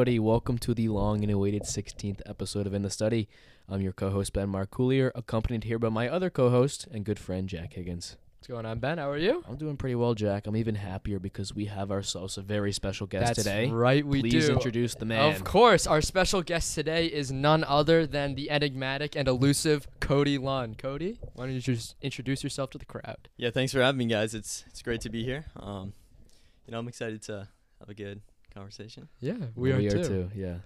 everybody. Welcome to the long and awaited 16th episode of In the Study. I'm your co host, Ben Marcoolier, accompanied here by my other co host and good friend, Jack Higgins. What's going on, Ben? How are you? I'm doing pretty well, Jack. I'm even happier because we have ourselves a very special guest That's today. right, we Please do. introduce the man. Of course, our special guest today is none other than the enigmatic and elusive Cody Lunn. Cody, why don't you just introduce yourself to the crowd? Yeah, thanks for having me, guys. It's it's great to be here. Um, you know, I'm excited to have a good conversation. Yeah, we, are, too. Yeah.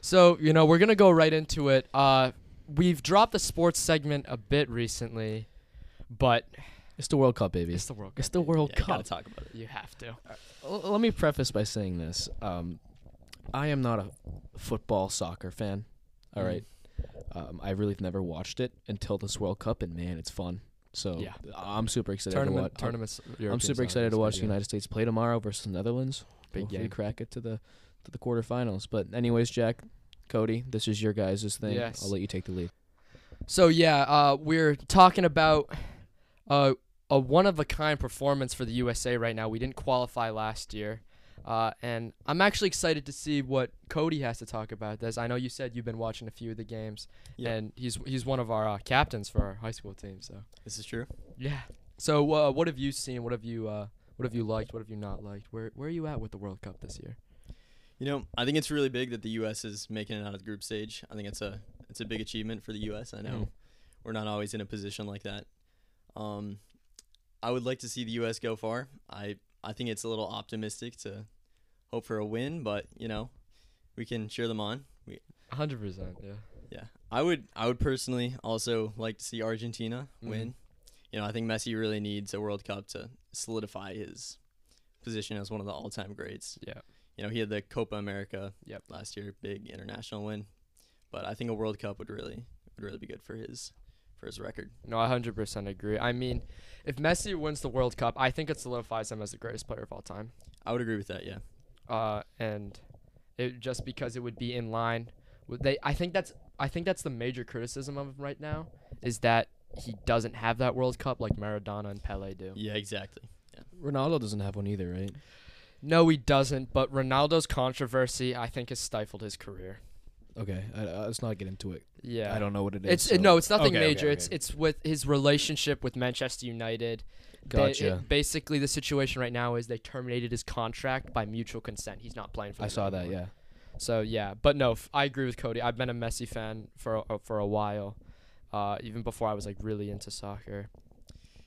So, you know, we're going to go right into it. Uh, we've dropped the sports segment a bit recently, but It's the World Cup, baby. it's the World Cup. It's the World yeah, gotta Cup. talk about it. You have to. L- let me preface by saying this. Um, I am not a football soccer fan. All Mm. right. Um, I really never watched it until this World Cup, and man, it's fun. So Yeah. I'm super excited to watch. Tournament, tournaments. I'm super excited to watch the. United States play tomorrow versus the Netherlands. Big Hopefully game. crack it to the to the quarterfinals. But anyways, Jack, Cody, this is your guys' thing. Yes. I'll let you take the lead. So yeah, uh, we're talking about uh, a one of a kind performance for the USA right now. We didn't qualify last year, uh, and I'm actually excited to see what Cody has to talk about this. I know you said you've been watching a few of the games, Yeah. and he's he's one of our uh, captains for our high school team. So This is true. yeah. So uh, what have you seen? What have you uh, what have you liked? What have you not liked? Where where are you at with the World Cup this year? You know, I think it's really big that the U.S. is making it out of the group stage. I think it's a it's a big achievement for the U.S. I know Mhm. we're not always in a position like that. Um, I would like to see the U.S. go far. I I think it's a little optimistic to hope for a win, but you know, we can cheer them on. We hundred percent. Yeah. Yeah, I would. I would personally also like to see Argentina Mhm. win. You know, I think Messi really needs a World Cup to solidify his position as one of the all-time greats. Yeah. You know, he had the Copa America Yep. last year, big international win, but I think a World Cup would really would really be good for his for his record. No, I hundred percent agree. I mean, if Messi wins the World Cup, I think it solidifies him as the greatest player of all time. I would agree with that. Yeah. uh, and it just because it would be in line with they. I think that's I think that's the major criticism of him right now is that he doesn't have that World Cup like Maradona and Pele do. Yeah. Exactly. Ronaldo doesn't have one either, right? No, he doesn't. But Ronaldo's controversy, I think, has stifled his career. Okay, I, uh, let's not get into it. Yeah, I don't know what it is. It's so- no, it's nothing Okay, okay, major. It's okay. it's with his relationship with Manchester United. They- gotcha. it- basically, the situation right now is they terminated his contract by mutual consent. He's not playing for. I them saw that. anymore. Yeah. So yeah, but no, f- I agree with Cody. I've been a Messi fan for a, uh, for a while, uh, even before I was like really into soccer.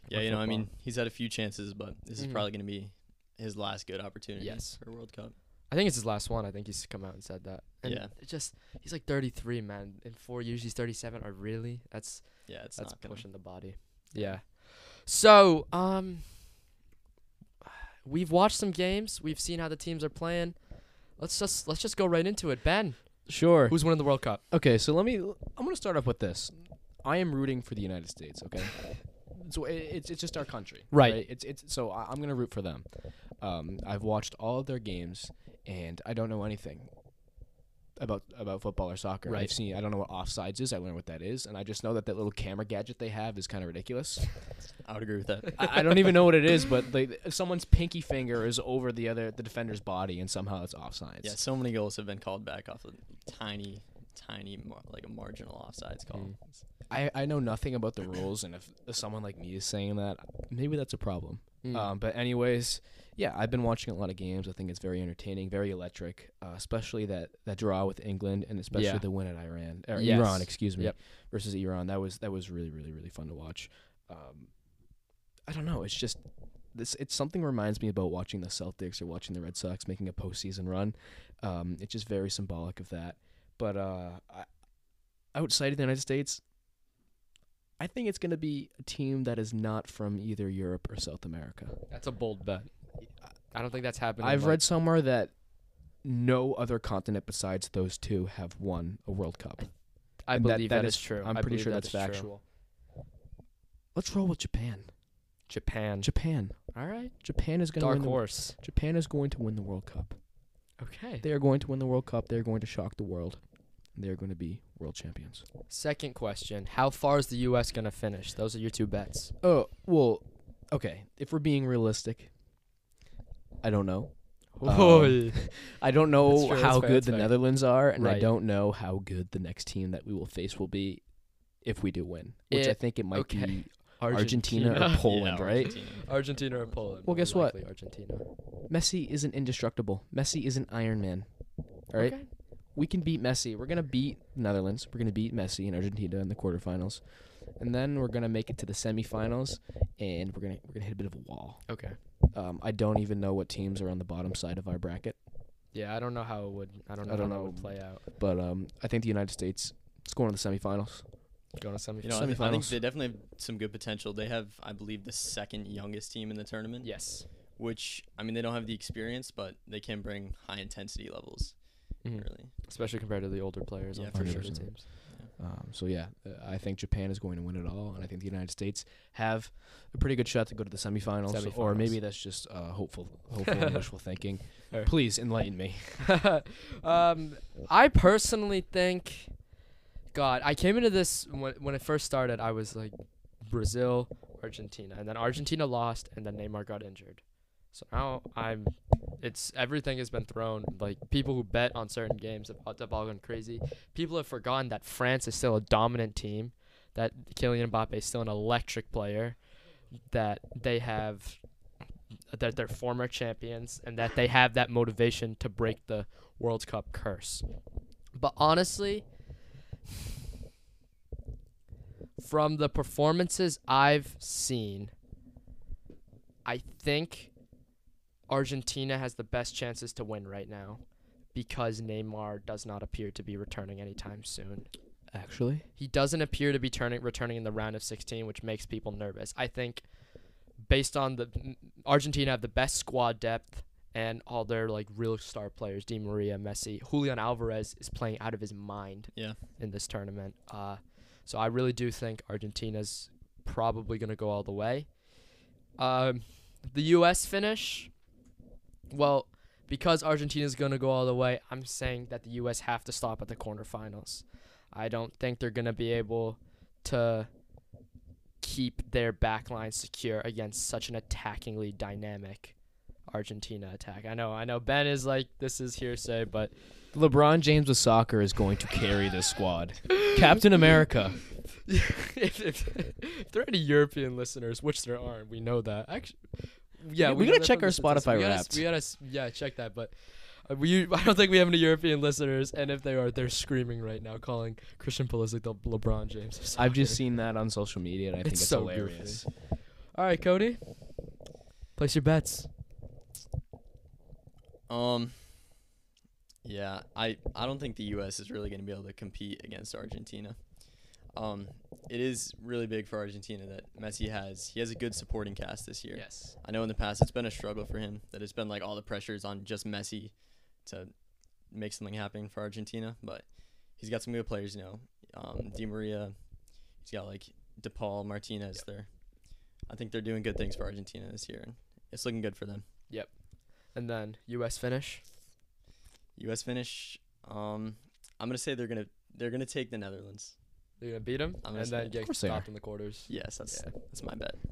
Yeah. Or You know, I mean, he's had a few chances, but this is Mhm. probably going to be his last good opportunity. Yes. For a World Cup. I think it's his last one. I think he's come out and said that. And Yeah. It just he's like 33, man. In four years, he's 37. Or really? That's Yeah. It's that's not gonna. pushing the body. Yeah. So um, we've watched some games. We've seen how the teams are playing. Let's just let's just go right into it. Ben, Sure. who's winning the World Cup? Okay, so let me. I'm gonna start off with this. I am rooting for the United States. Okay, so i it's it's just our country, Right. It's it's so I, I'm gonna root for them. Um, I've watched all of their games, and I don't know anything about about football or soccer. Right. I've seen. I don't know what offsides is. I learned what that is, and I just know that that little camera gadget they have is kind of ridiculous. I would agree with that. I, I don't even know what it is, but like someone's pinky finger is over the other the defender's body, and somehow it's offsides. Yeah, so many goals have been called back off of tiny, tiny, like a marginal offsides call. Mm. I, I know nothing about the rules, and if, if someone like me is saying that, maybe that's a problem. Mm. Um, but anyways, yeah, I've been watching a lot of games. I think it's very entertaining, very electric, uh, especially that, that draw with England, and especially Yeah. the win at Iran or Yes. Iran, excuse me, Yep. versus Iran. That was that was really really really fun to watch. Um, I don't know. It's just this. It's something reminds me about watching the Celtics or watching the Red Sox making a postseason run. Um, it's just very symbolic of that. But uh, I, outside of the United States, I think it's going to be a team that is not from either Europe or South America. That's a bold bet. I don't think that's happening. I've read somewhere that no other continent besides those two have won a World Cup. I believe that that is- is true. I'm I pretty sure that that's is true. factual. Let's roll with Japan. Japan. Japan. All right. Japan is going to Dark win. The, horse. Japan is going to win the World Cup. Okay. They are going to win the World Cup. They are going to shock the world. They are going to be world champions. Second question: How far is the U.S. gonna finish? Those are your two bets. Oh well, okay. If we're being realistic, I don't know. Um, I don't know That's fair, that's how good that's the fair. Netherlands are, and I don't know how good the next team that we will face will be if we do win. Which I think it might okay. be Argentina or Poland, Yeah, right? Argentina. Argentina or Poland. Well, guess what? Argentina. Messi isn't indestructible. Messi isn't Iron Man. All right, Okay. We can beat Messi. We're gonna beat Netherlands. We're gonna beat Messi and Argentina in the quarterfinals, and then we're gonna make it to the semifinals, and we're gonna we're gonna hit a bit of a wall. Okay. Um, I don't even know what teams are on the bottom side of our bracket, Yeah, I don't know how it would. I don't know. I don't how that know. would play out. but um, I think the United States is going to the semifinals. Going to semifinals. You know, I, th- I think Semifinals. they definitely have some good potential. They have, I believe, the second youngest team in the tournament. yes. Which I mean, they don't have the experience, but they can bring high intensity levels. Mhm. Really. Especially compared to the older players Yeah, on for the sure. other teams. Um, so yeah, uh, I think Japan is going to win it all, and I think the United States have a pretty good shot to go to the semifinals, or maybe that's just uh, hopeful, hopeful wishful thinking. Fair. Please enlighten me. um, I personally think, God, I came into this when when it first started. I was like Brazil, Argentina, and then Argentina lost, and then Neymar got injured. So now I'm, it's everything has been thrown. Like people who bet on certain games have, have all gone crazy. People have forgotten that France is still a dominant team, that Kylian Mbappe is still an electric player, that they have, that they're former champions, and that they have that motivation to break the World Cup curse. But honestly, from the performances I've seen, I think Argentina has the best chances to win right now because Neymar does not appear to be returning anytime soon. Actually, He doesn't appear to be turning returning in the round of 16, which makes people nervous. I think based on the Argentina have the best squad depth and all their like real star players, Di Maria, Messi, Julian Alvarez is playing out of his mind Yeah. in this tournament. Uh, so I really do think Argentina's probably going to go all the way. Um, the U.S. finish, well, because Argentina's going to go all the way, I'm saying that the U.S. have to stop at the quarterfinals. I don't think they're going to be able to keep their backline secure against such an attackingly dynamic Argentina attack. I know, I know. Ben is like, this is hearsay, but LeBron James with soccer is going to carry this squad. Captain America. if, if, if there are any European listeners, which there aren't, we know that. Actually, yeah, We- we gotta check our. Spotify we gotta, Wrapped. We gotta, yeah, check that. But uh, we, I don't think we have any European listeners, and if they are, they're screaming right now, calling Christian Pulisic the LeBron James. I've just seen that on social media, and I think It's it's, so hilarious. All right, Cody, place your bets. Um. Yeah, I I don't think the U.S. is really going to be able to compete against Argentina. Um, it is really big for Argentina that Messi has he has a good supporting cast this year. Yes. I know in the past it's been a struggle for him that it's been like all the pressures on just Messi to make something happen for Argentina, but he's got some good players, you know. Um, Di Maria, he's got like De Paul, Martinez there. I think they're doing good things for Argentina this year, and it's looking good for them. Yep. And then U.S. finish. U.S. finish. Um, I'm gonna say they're gonna they're gonna take the Netherlands. They're gonna beat them, I'm and then get course they stopped are. in the quarters. Yes, that's Yeah. that's my bet.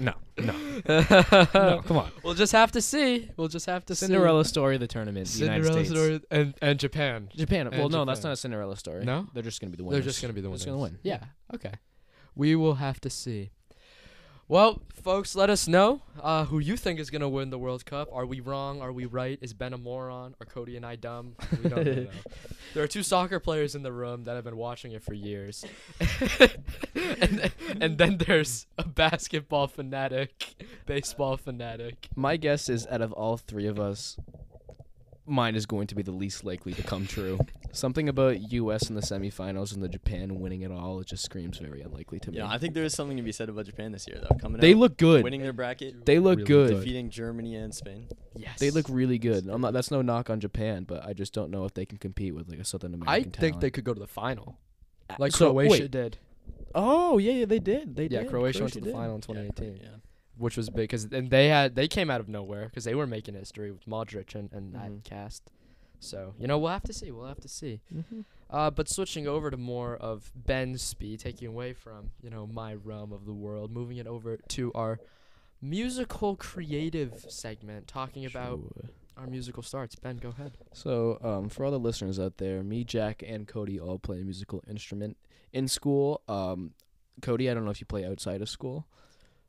No, no, no. Come on. We'll just have to see. We'll just have to Cinderella story of the tournament. The United Cinderella States. story and and Japan. Japan. Well, And no, that's Japan. not a Cinderella story. No? they're just gonna be the winners. They're winners. just gonna be the They're winners. just gonna win. Yeah. Okay. We will have to see. Well, folks, let us know uh, who you think is gonna win the World Cup. Are we wrong? Are we right? Is Ben a moron? Are Cody and I dumb? We don't know. There are two soccer players in the room that have been watching it for years, and and then there's a basketball fanatic, baseball fanatic. My guess is, out of all three of us, mine is going to be the least likely to come true. Something about U.S. in the semifinals and the Japan winning it all it just screams very unlikely to me. Yeah, I think there is something to be said about Japan this year though. Coming they out, look good. winning their bracket, They look Really good. good. defeating Germany and Spain. Yes, They look really good. I'm not. That's no knock on Japan, but I just don't know if they can compete with like a Southern American. I American. think they could go to the final, uh, like So, Croatia wait. did. Oh yeah, yeah, they did. They yeah, did. Croatia, went to the did. final in Yeah, 2018, Yeah. Which was big because and they had they came out of nowhere because they were making history with Modric and, and Mhm. that cast. So you know we'll have to see. We'll have to see. Mhm. Uh, but switching over to more of Ben's speed, taking away from you know my realm of the world, moving it over to our musical creative segment talking about our musical starts. Ben, go ahead. So, um, for all the listeners out there, me, Jack, and Cody all play a musical instrument in school. Um, Cody, I don't know if you play outside of school.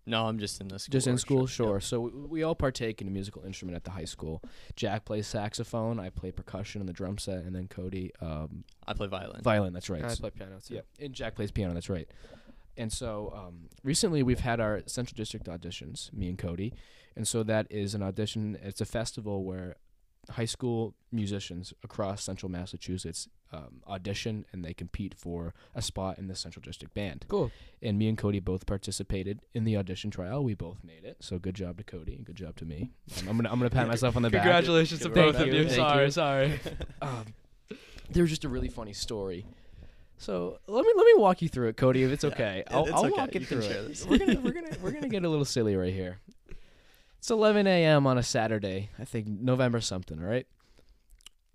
No, I'm just in the school. Just in orchestra. school, Yep. sure. So we, we all partake in a musical instrument at the high school. Jack plays saxophone. I play percussion and the drum set, and then Cody um, I play violin. violin. That's right. I play piano too. Yeah, and Jack plays piano. That's right. And so um, recently we've had our Central District auditions, me and Cody, and so that is an audition. It's a festival where high school musicians across Central Massachusetts um, audition and they compete for a spot in the Central District band. Cool. And me and Cody both participated in the audition trial. We both made it. So good job to Cody and good job to me. Um, I'm gonna I'm gonna pat myself on the back. Congratulations to both of you, you. Sorry, you. sorry. um, there was just a really funny story. So let me let me walk you through it, Cody, if it's okay. it- I'll, it's I'll okay. walk You can through it. We're gonna we're gonna we're gonna get a little silly right here. It's 11 a.m. on a Saturday. I think November something. All right.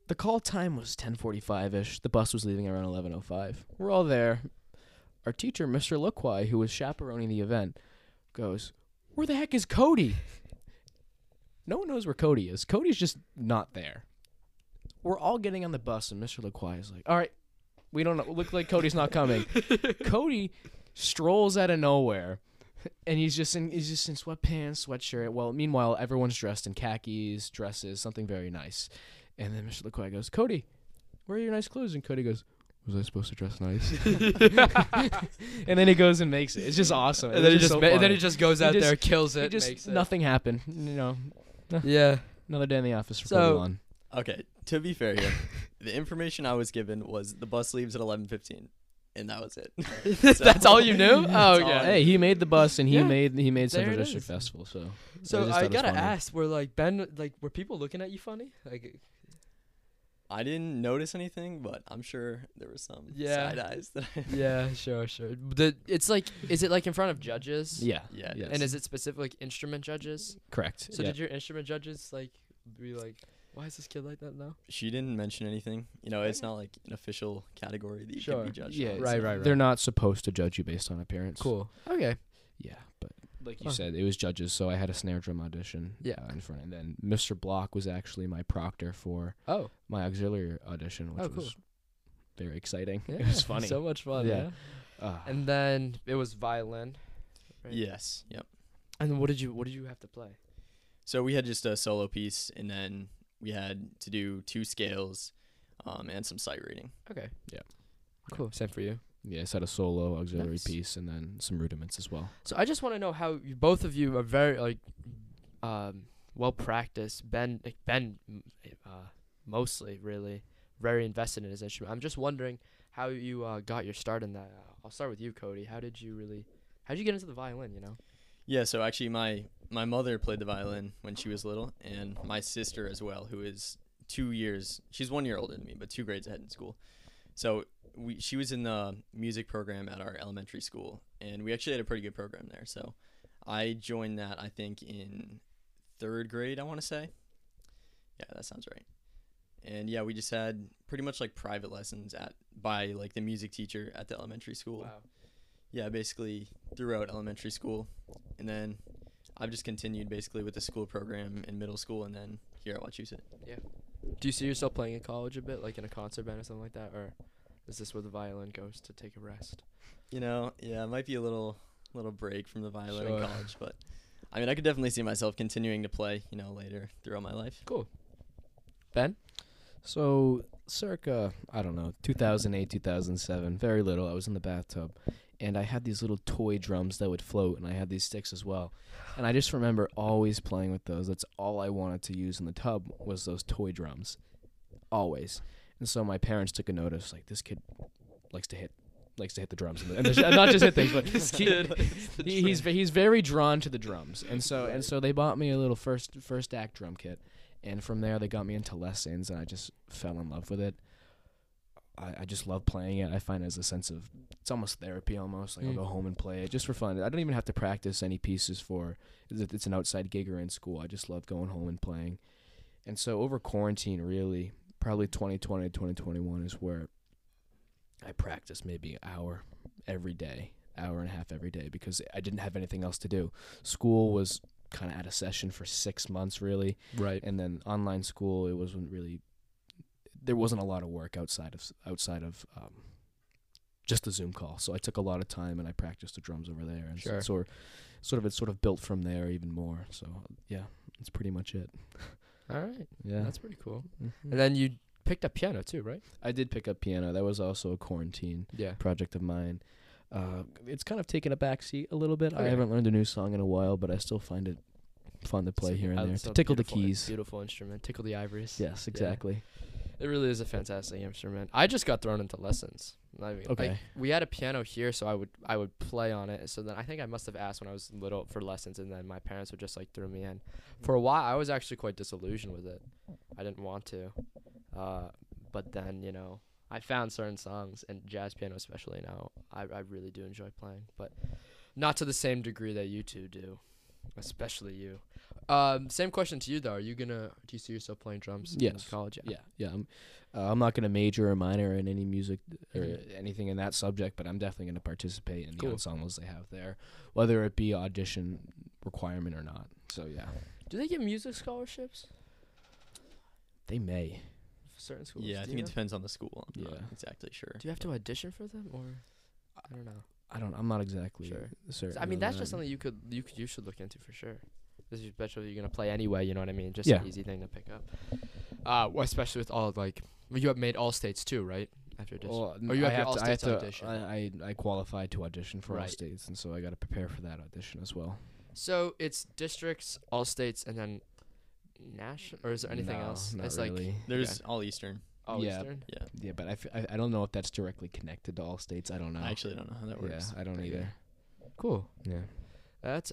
The call time was 10:45 ish. The bus was leaving around 11:05. We're all there. Our teacher, Mr. Loquai, who was chaperoning the event, goes, "Where the heck is Cody?" No one knows where Cody is. Cody's just not there. We're all getting on the bus, and Mr. LaQuai is like, "All right, we don't know. Look like Cody's not coming." Cody strolls out of nowhere, and he's just in he's just in sweatpants, sweatshirt. Well, meanwhile, everyone's dressed in khakis, dresses, something very nice. And then Mr. LaQuai goes, "Cody, where are your nice clothes?" And Cody goes. Was I supposed to dress nice? and then he goes and makes it. It's just awesome. and It then he just so ma- and then he just goes He out just- there, kills He it, just makes it. nothing happened. You know, Yeah. another day in the office for So- Cody Okay, to be fair here, the information I was given was the bus leaves at 11:15, and that was it. That's all you knew? Oh, all okay. I Hey, he made the bus and he Yeah, made he made there Central it District is. Festival. So So just I it was gotta funny. ask, were like Ben, like were people looking at you funny? Like, I didn't notice anything, but I'm sure there were some Yeah. side eyes that I yeah, sure, sure. The it's like, is it like in front of judges? yeah, Yeah, yes. And is it specific like instrument judges? correct. So yeah. did your instrument judges like be like, why is this kid like that now? She didn't mention anything. You know, it's not like an official category that you Sure. can be judged yeah, on. Right, right, right. They're not supposed to judge you based on appearance. Cool. Okay. Yeah, but like you Huh. said, it was judges, so I had a snare drum audition. Yeah. uh, in front, and then Mr. Block was actually my proctor for Oh. my auxiliary audition, which Oh, cool. was very exciting. Yeah. It was funny. So much fun. Yeah. Yeah. Uh, And then it was violin. right? Yes. Yep. And then what did you what did you have to play? So we had just a solo piece, and then we had to do two scales, um, and some sight reading. Okay. Yeah. Cool. Same for you. yeah, I had a solo auxiliary Nice. piece and then some rudiments as well. So I just want to know how you, both of you are very like um, well practiced. Ben, like Ben, m- uh, mostly really very invested in his instrument. I'm just wondering how you uh, got your start in that. Uh, I'll start with you, Cody. How did you really? How did you get into the violin? You know. Yeah. So actually, my my mother played the violin when she was little, and my sister as well, who is two years. She's one year older than me, but two grades ahead in school. So we she was in the music program at our elementary school, and we actually had a pretty good program there. So I joined that. I think in third grade. I want to say. Yeah, that sounds right. And yeah, we just had pretty much like private lessons at by like the music teacher at the elementary school. Yeah, basically throughout elementary school, and then I've just continued basically with the school program in middle school, and then here at Wachusett. Yeah. Do you see yourself playing in college a bit, like in a concert band or something like that, or is this where the violin goes to take a rest? You know, yeah, it might be a little little break from the violin Sure. in college, but I mean, I could definitely see myself continuing to play, you know, later throughout my life. Cool. Ben. So, circa, I don't know, 2008, 2007, very little. I was in the bathtub and I had these little toy drums that would float and I had these sticks as well. And I just remember always playing with those. That's all I wanted to use in the tub was those toy drums. Always. And so my parents took a notice like this kid likes to hit likes to hit the drums and, the, and not just hit things but he, he, he's he's very drawn to the drums. And so and so they bought me a little first first act drum kit and from there they got me into lessons and i just fell in love with it I, I just love playing it i find it as a sense of it's almost therapy almost like Mm. i'll go home and play it just for fun i don't even have to practice any pieces for it's an outside gig or in school i just love going home and playing and so over quarantine really probably 2020 2021 is where i practice maybe an hour every day hour and a half every day because I didn't have anything else to do. School was kind of out of session for six months, really, Right. and then online school it wasn't really. There wasn't a lot of work outside of outside of um, just the Zoom call, so I took a lot of time and I practiced the drums over there, and Sure. so, sort sort of it sort of built from there even more. So yeah, that's pretty much it. All right. Yeah, That's pretty cool. Mhm. And then you picked up piano too, right? I did pick up piano. That was also a quarantine Yeah. project of mine. Uh, it's kind of taken a backseat a little bit. I Okay. haven't learned a new song in a while, but I still find it fun to play here and there to tickle the keys. Beautiful instrument. Tickle the ivories. Yes, exactly. It really is a fantastic instrument. I just got thrown into lessons. Even- like, Okay. we had a piano here, so I would I would play on it. So then I think I must have asked when I was little for lessons, and then my parents would just like throw me in. For a while, I was actually quite disillusioned with it. I didn't want to, uh, but then you know I found certain songs and jazz piano especially now. I I really do enjoy playing, but not to the same degree that you two do, especially you. Um, same question to you though. Are you gonna do you see yourself playing drums in college? Yeah, yeah. yeah. I'm, uh, I'm not going to major or minor in any music or Mhm. anything in that subject, but I'm definitely going to participate in the Cool. ensembles they have there, whether it be audition requirement or not. So yeah, Do they give music scholarships? they may. for certain schools. Yeah, I think it have- depends on the school. I'm Yeah. not exactly sure. Do you have to audition for them or? I don't know. I don't. I'm not exactly Sure. certain. I mean, that's that. just something you could you could you should look into for sure. This is especially you're gonna play anyway. You know what I mean? Just Yeah. an easy thing to pick up. Uh, well, especially with all like well, you have made all states too, right? After audition. Well, Or you I have your have to, I have to, audition. I, I, I qualified to audition for all states, and so I got to prepare for that audition as well. So it's districts, all states, and then national, or is there anything No, else? Not it's like really. There's all Eastern. all Yeah. Eastern. Yeah. yeah, but I, f- I, I don't know if that's directly connected to all states. I don't know. I actually don't know how that works. yeah, I don't Okay. either. Cool. Yeah. That's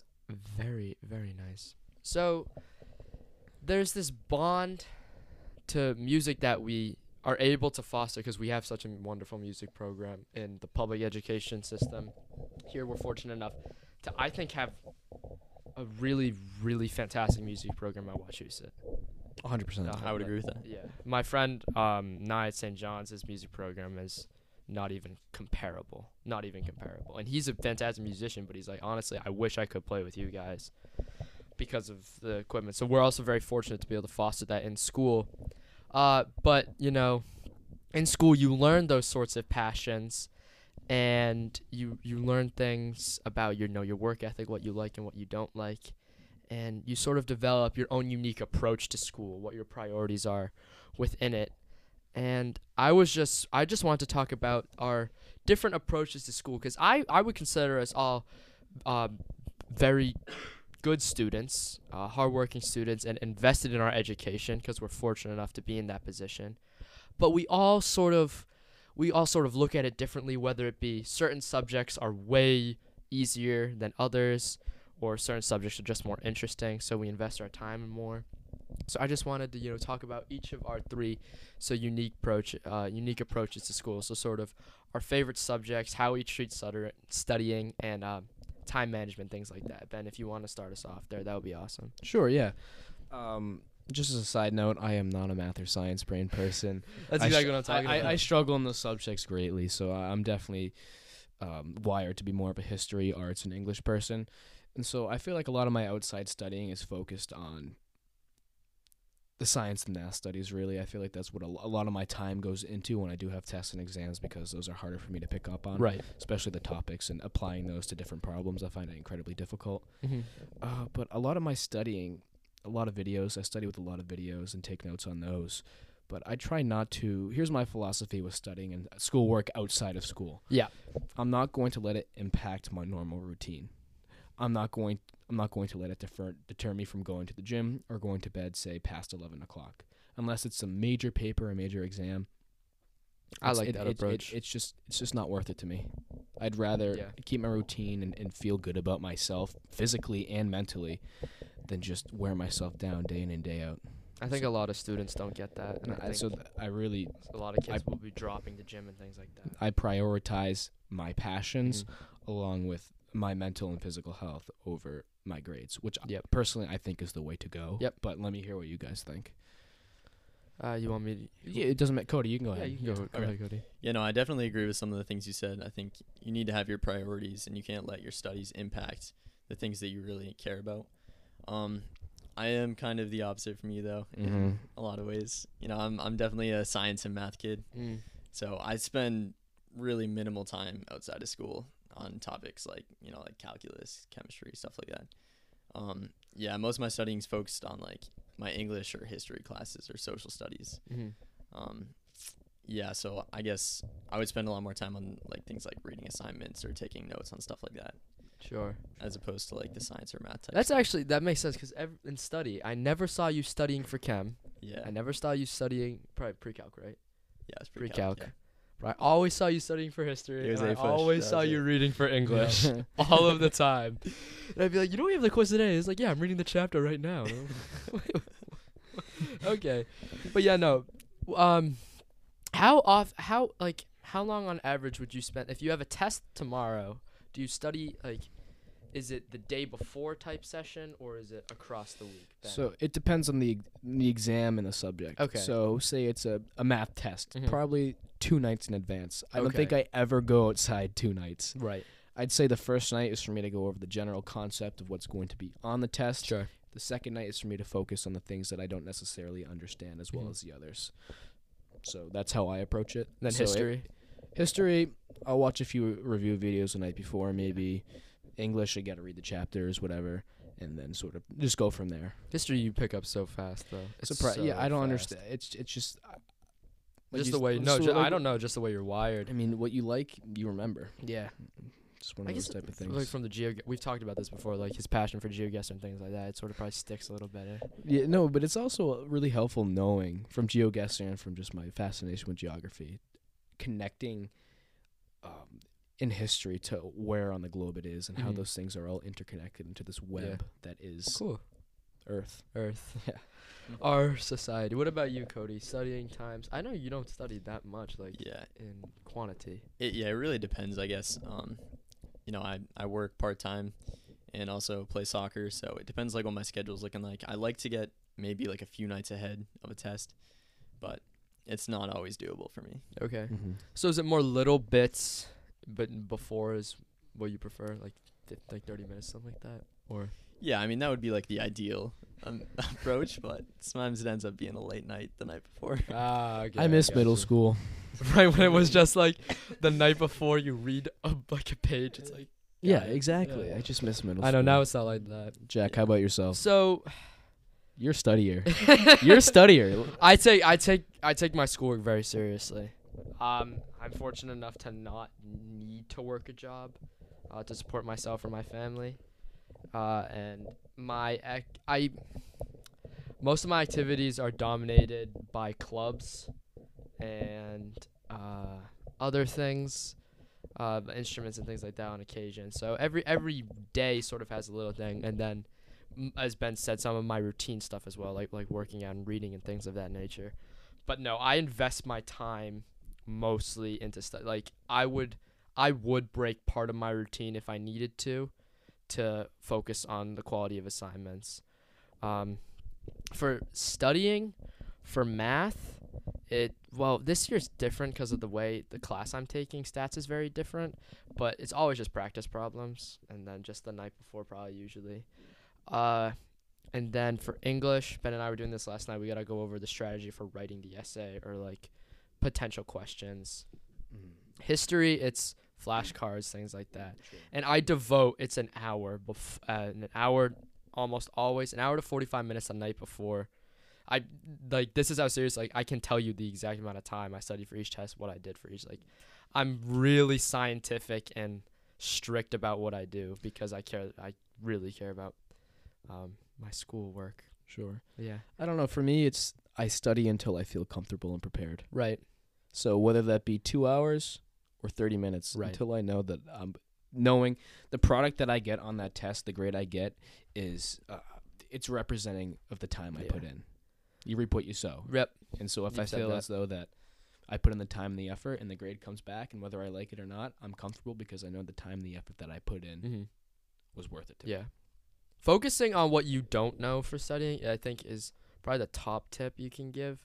very, very nice. So there's this bond to music that we are able to foster because we have such a wonderful music program in the public education system. Here we're fortunate enough to I think have a really, really fantastic music program at Wachusett. 100. percent Yeah. I would agree with that. Yeah. My friend um Nye at St. John's, his music program is not even comparable. Not even comparable. And he's a fantastic musician, but he's like, honestly, I wish I could play with you guys because of the equipment. So we're also very fortunate to be able to foster that in school. Uh, but you know, in school you learn those sorts of passions and you you learn things about your you know your work ethic, what you like and what you don't like. And you sort of develop your own unique approach to school, what your priorities are within it. And I was just I just wanted to talk about our different approaches to school because I, I would consider us all um, very good students, uh, hardworking students, and invested in our education because we're fortunate enough to be in that position. But we all sort of we all sort of look at it differently, whether it be certain subjects are way easier than others, or certain subjects are just more interesting, so we invest our time in more. So I just wanted to you know talk about each of our three so unique approach uh, unique approaches to school. So sort of our favorite subjects, how we treat stutter- studying, and um, time management, things like that. Ben, if you want to start us off there, that would be awesome. Sure. Yeah. Um, just as a side note, I am not a math or science brain person. That's I exactly str- what I'm talking I, about. I, I struggle in those subjects greatly, so I'm definitely um, wired to be more of a history, arts, and English person. And so I feel like a lot of my outside studying is focused on the science and math studies, really. I feel like that's what a, a lot of my time goes into when I do have tests and exams because those are harder for me to pick up on, right. especially the topics and applying those to different problems. I find it incredibly difficult. Mm-hmm. Uh, but a lot of my studying, a lot of videos, I study with a lot of videos and take notes on those. But I try not to. Here's my philosophy with studying and schoolwork outside of school. Yeah. I'm not going to let it impact my normal routine. I'm not going. I'm not going to let it defer, deter me from going to the gym or going to bed, say past eleven o'clock, unless it's a major paper, a major exam. I like it- that it- it- approach. it's just it's just not worth it to me. I'd rather Yeah. keep my routine and, and feel good about myself physically and mentally than just wear myself down day in and day out. I think a lot of students don't get that, and I I, think so th- I really a lot of kids I- will be dropping the gym and things like that. I prioritize my passions Mhm. along with my mental and physical health over my grades, which I- personally I think is the way to go. Yep. But let me hear what you guys think. Uh, you want me? To, Yeah, it doesn't matter. Cody, you can go yeah, ahead. you can go. Go Okay. ahead, Cody. Yeah, no, I definitely agree with some of the things you said. I think you need to have your priorities and you can't let your studies impact the things that you really care about. Um, I am kind of the opposite from you though in Mhm. a lot of ways. You know, I'm I'm definitely a science and math kid. Mm. So I spend really minimal time outside of school on topics like, you know, like calculus, chemistry, stuff like that. Um, yeah, most of my studying's focused on like my English or history classes or social studies. hmm Um, yeah, so I guess I would spend a lot more time on like things like reading assignments or taking notes on stuff like that, Sure. as opposed to like the science or math type. That's stuff. actually that makes sense because in study, I never saw you studying for chem. yeah, I never saw you studying probably pre-calc, right? yeah, it's pretty Pre-calc. yeah. I always saw you studying for history. It I always saw was you reading for English all of the time. And I'd be like, you know, we have the quiz today. It's like, yeah, I'm reading the chapter right now. okay, but yeah, no. Um, how off? How like? How long on average would you spend if you have a test tomorrow? Do you study like? Is it the day before type session or is it across the week? then? So it depends on the the exam and the subject. Okay. So say it's a, a math test, Mhm. probably two nights in advance. I don't think I ever go outside two nights. right. I'd say the first night is for me to go over the general concept of what's going to be on the test. Sure. The second night is for me to focus on the things that I don't necessarily understand as well Mhm. as the others. So that's how I approach it. Then So it- history. history, I'll watch a few review videos the night before, maybe. English, I got to read the chapters, whatever, and then sort of just go from there. History you pick up so fast though. It's Surpri- so yeah, I don't fast. understand. It's it's just I- like Just the way no, so ju- I don't know. Just the way you're wired. I mean, what you like, you remember. Yeah, Just one of guess those type of things. like from the geo. We've talked about this before. Like his passion for geoguessing and things like that. It sort of probably sticks a little better. yeah, no, but it's also really helpful knowing from geoguessing and from just my fascination with geography, connecting um, in history to where on the globe it is and how Mhm. those things are all interconnected into this web that is Cool. Earth. Earth. Yeah. Our society. What about you, Cody? Studying times. I know you don't study that much, like Yeah, in quantity. it yeah, it really depends, I guess. Um, you know, I I work part time and also play soccer, so it depends like what my schedule's looking like. I like to get maybe like a few nights ahead of a test, but it's not always doable for me. Okay. Mm-hmm. So is it more little bits, but before is what you prefer, like th- like thirty minutes, something like that, or Yeah, I mean that would be like the ideal um, approach, but sometimes it ends up being a late night the night before. ah, I miss middle school. right when it was just like the night before you read a, like a page. It's like Yeah, it. exactly. Yeah. I just miss middle school. I know school. now it's not like that. Jack, how about yourself? So You're a studier. You're a studier. I take I take I take my schoolwork very seriously. Um, I'm fortunate enough to not need to work a job uh, to support myself or my family, uh, and my I most of my activities are dominated by clubs and uh, other things, uh, instruments and things like that on occasion. So every every day sort of has a little thing, and then as Ben said, some of my routine stuff as well, like like working out and reading and things of that nature. But no, I invest my time mostly into stuff. Like I would, I would break part of my routine if I needed to, to focus on the quality of assignments. Um, for studying, for math, it well this year's different because of the way the class I'm taking. Stats is very different, but it's always just practice problems, and then just the night before probably usually. Uh, and then for English, Ben and I were doing this last night. We gotta go over the strategy for writing the essay or like potential questions. History, it's flashcards, things like that. And I devote it's an hour bef- uh, an hour almost always an hour to 45 minutes the night before. I like this is how serious like I can tell you the exact amount of time I study for each test, what I did for each like I'm really scientific and strict about what I do because I care I really care about um my schoolwork. Sure. Yeah. I don't know. For me, it's I study until I feel comfortable and prepared. Right. So whether that be two hours or thirty minutes, Right. until I know that I'm knowing the product that I get on that test, the grade I get is uh, it's representing of the time I Yeah. put in. You reap what you sow, Rep. and so if You've I feel that. as though that I put in the time and the effort, and the grade comes back, and whether I like it or not, I'm comfortable because I know the time and the effort that I put in Mm-hmm. was worth it. To me. Focusing on what you don't know for studying, I think, is probably the top tip you can give.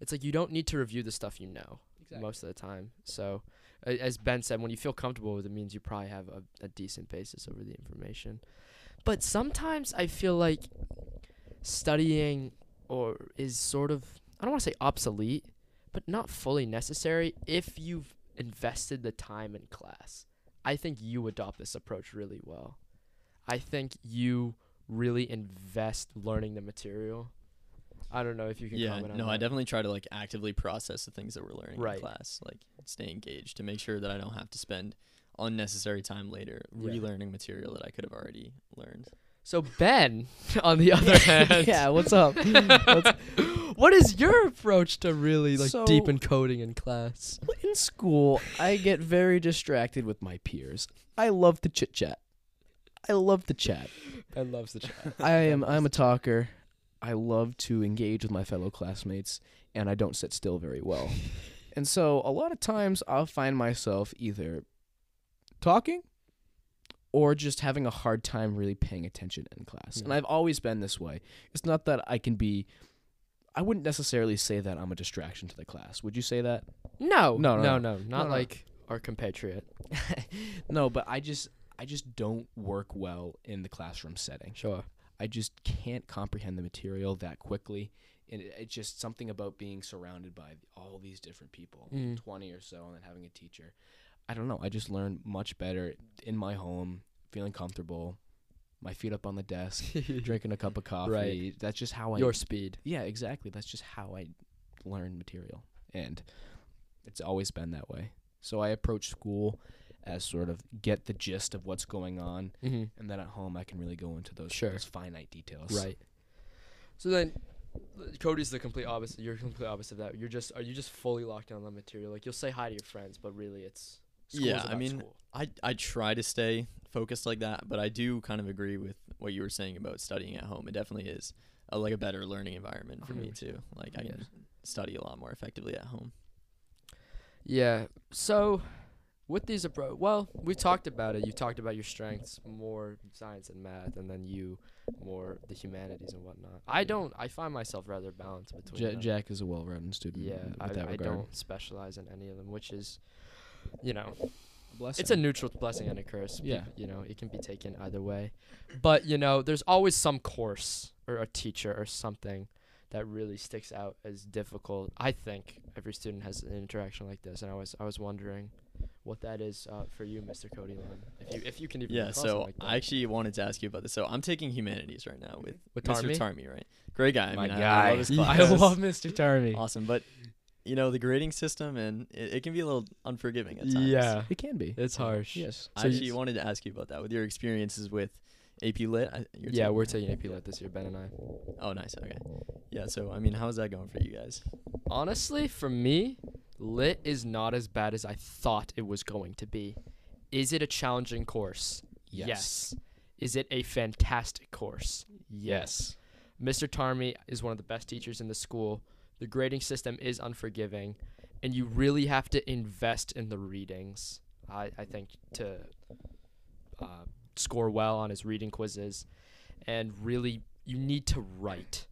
it's like you don't need to review the stuff you know most of the time. So, as Ben said, when you feel comfortable with it, means you probably have a, a decent basis over the information. But sometimes I feel like studying or is sort of I don't want to say obsolete, but not fully necessary if you've invested the time in class. I think you adopt this approach really well. I think you really invest learning the material. I don't know if you can Yeah, comment on that. no, that. I definitely try to like actively process the things that we're learning Right. in class, like stay engaged to make sure that I don't have to spend unnecessary time later Yeah. relearning material that I could have already learned. So Ben, on the other hand, yeah, what's up? what is your approach to really like So- deep encoding in class? In school, I get very distracted with my peers. I love to chit chat. I love the chat. I loves the chat. I am I'm a talker. I love to engage with my fellow classmates and I don't sit still very well. and so a lot of times I'll find myself either talking or just having a hard time really paying attention in class. And Mm. I've always been this way. It's not that I can be I wouldn't necessarily say that I'm a distraction to the class. Would you say that? No, No, no, no, no, not no. like our compatriot. no, but I just I just don't work well in the classroom setting. Sure. I just can't comprehend the material that quickly. And it, it's just something about being surrounded by all these different people, Mm. 20 or so, and then having a teacher. I don't know. I just learn much better in my home, feeling comfortable, my feet up on the desk, drinking a cup of coffee. Right. That's just how I. Your speed. yeah, exactly. That's just how I learn material. And it's always been that way. So I approach school as sort of get the gist of what's going on Mm-hmm. and then at home I can really go into those, Sure. those finite details. Right. So then, Cody's the complete opposite. You're complete opposite of that. You're just are you just fully locked in on the material? Like you'll say hi to your friends, but really it's school's Yeah, I mean, school. I I try to stay focused like that, but I do kind of agree with what you were saying about studying at home. It definitely is a, like a better learning environment for me 100%. too. Like I Yeah. can study a lot more effectively at home. Yeah. So with these approach, well, we talked about it. You talked about your strengths, more science and math, and then you more the humanities and whatnot. I don't. I find myself rather balanced between. Ja- them. Jack is a well-rounded student. Yeah, I, I don't specialize in any of them, which is, you know, Blessing. it's a neutral blessing and a curse. Yeah. You know, it can be taken either way. But you know, there's always some course or a teacher or something that really sticks out as difficult. I think every student has an interaction like this, and I was I was wondering what that is uh, for you, Mr. Cody Lunn. If you if you can even Yeah, so like. I actually wanted to ask you about this. So I'm taking humanities right now with, With Mr. Tarmy? Tarmy, right? Great guy. I My mean, guy. I, love his Yeah. I love Mr. Tarmy. Awesome, but you know the grading system and it, it can be a little unforgiving at times. yeah, It can be. it's harsh. Yes. I So you- actually wanted to ask you about that with your experiences with AP Lit. I, Yeah, we're taking AP Lit this year, Ben and I. Oh, nice. Okay. Yeah. So I mean, how's that going for you guys? Honestly, for me, lit is not as bad as I thought it was going to be. Is it a challenging course? Yes. Is it a fantastic course? Yes. Mr. Tarmy is one of the best teachers in the school. The grading system is unforgiving, and you really have to invest in the readings. I, I think to uh, score well on his reading quizzes, and really you need to write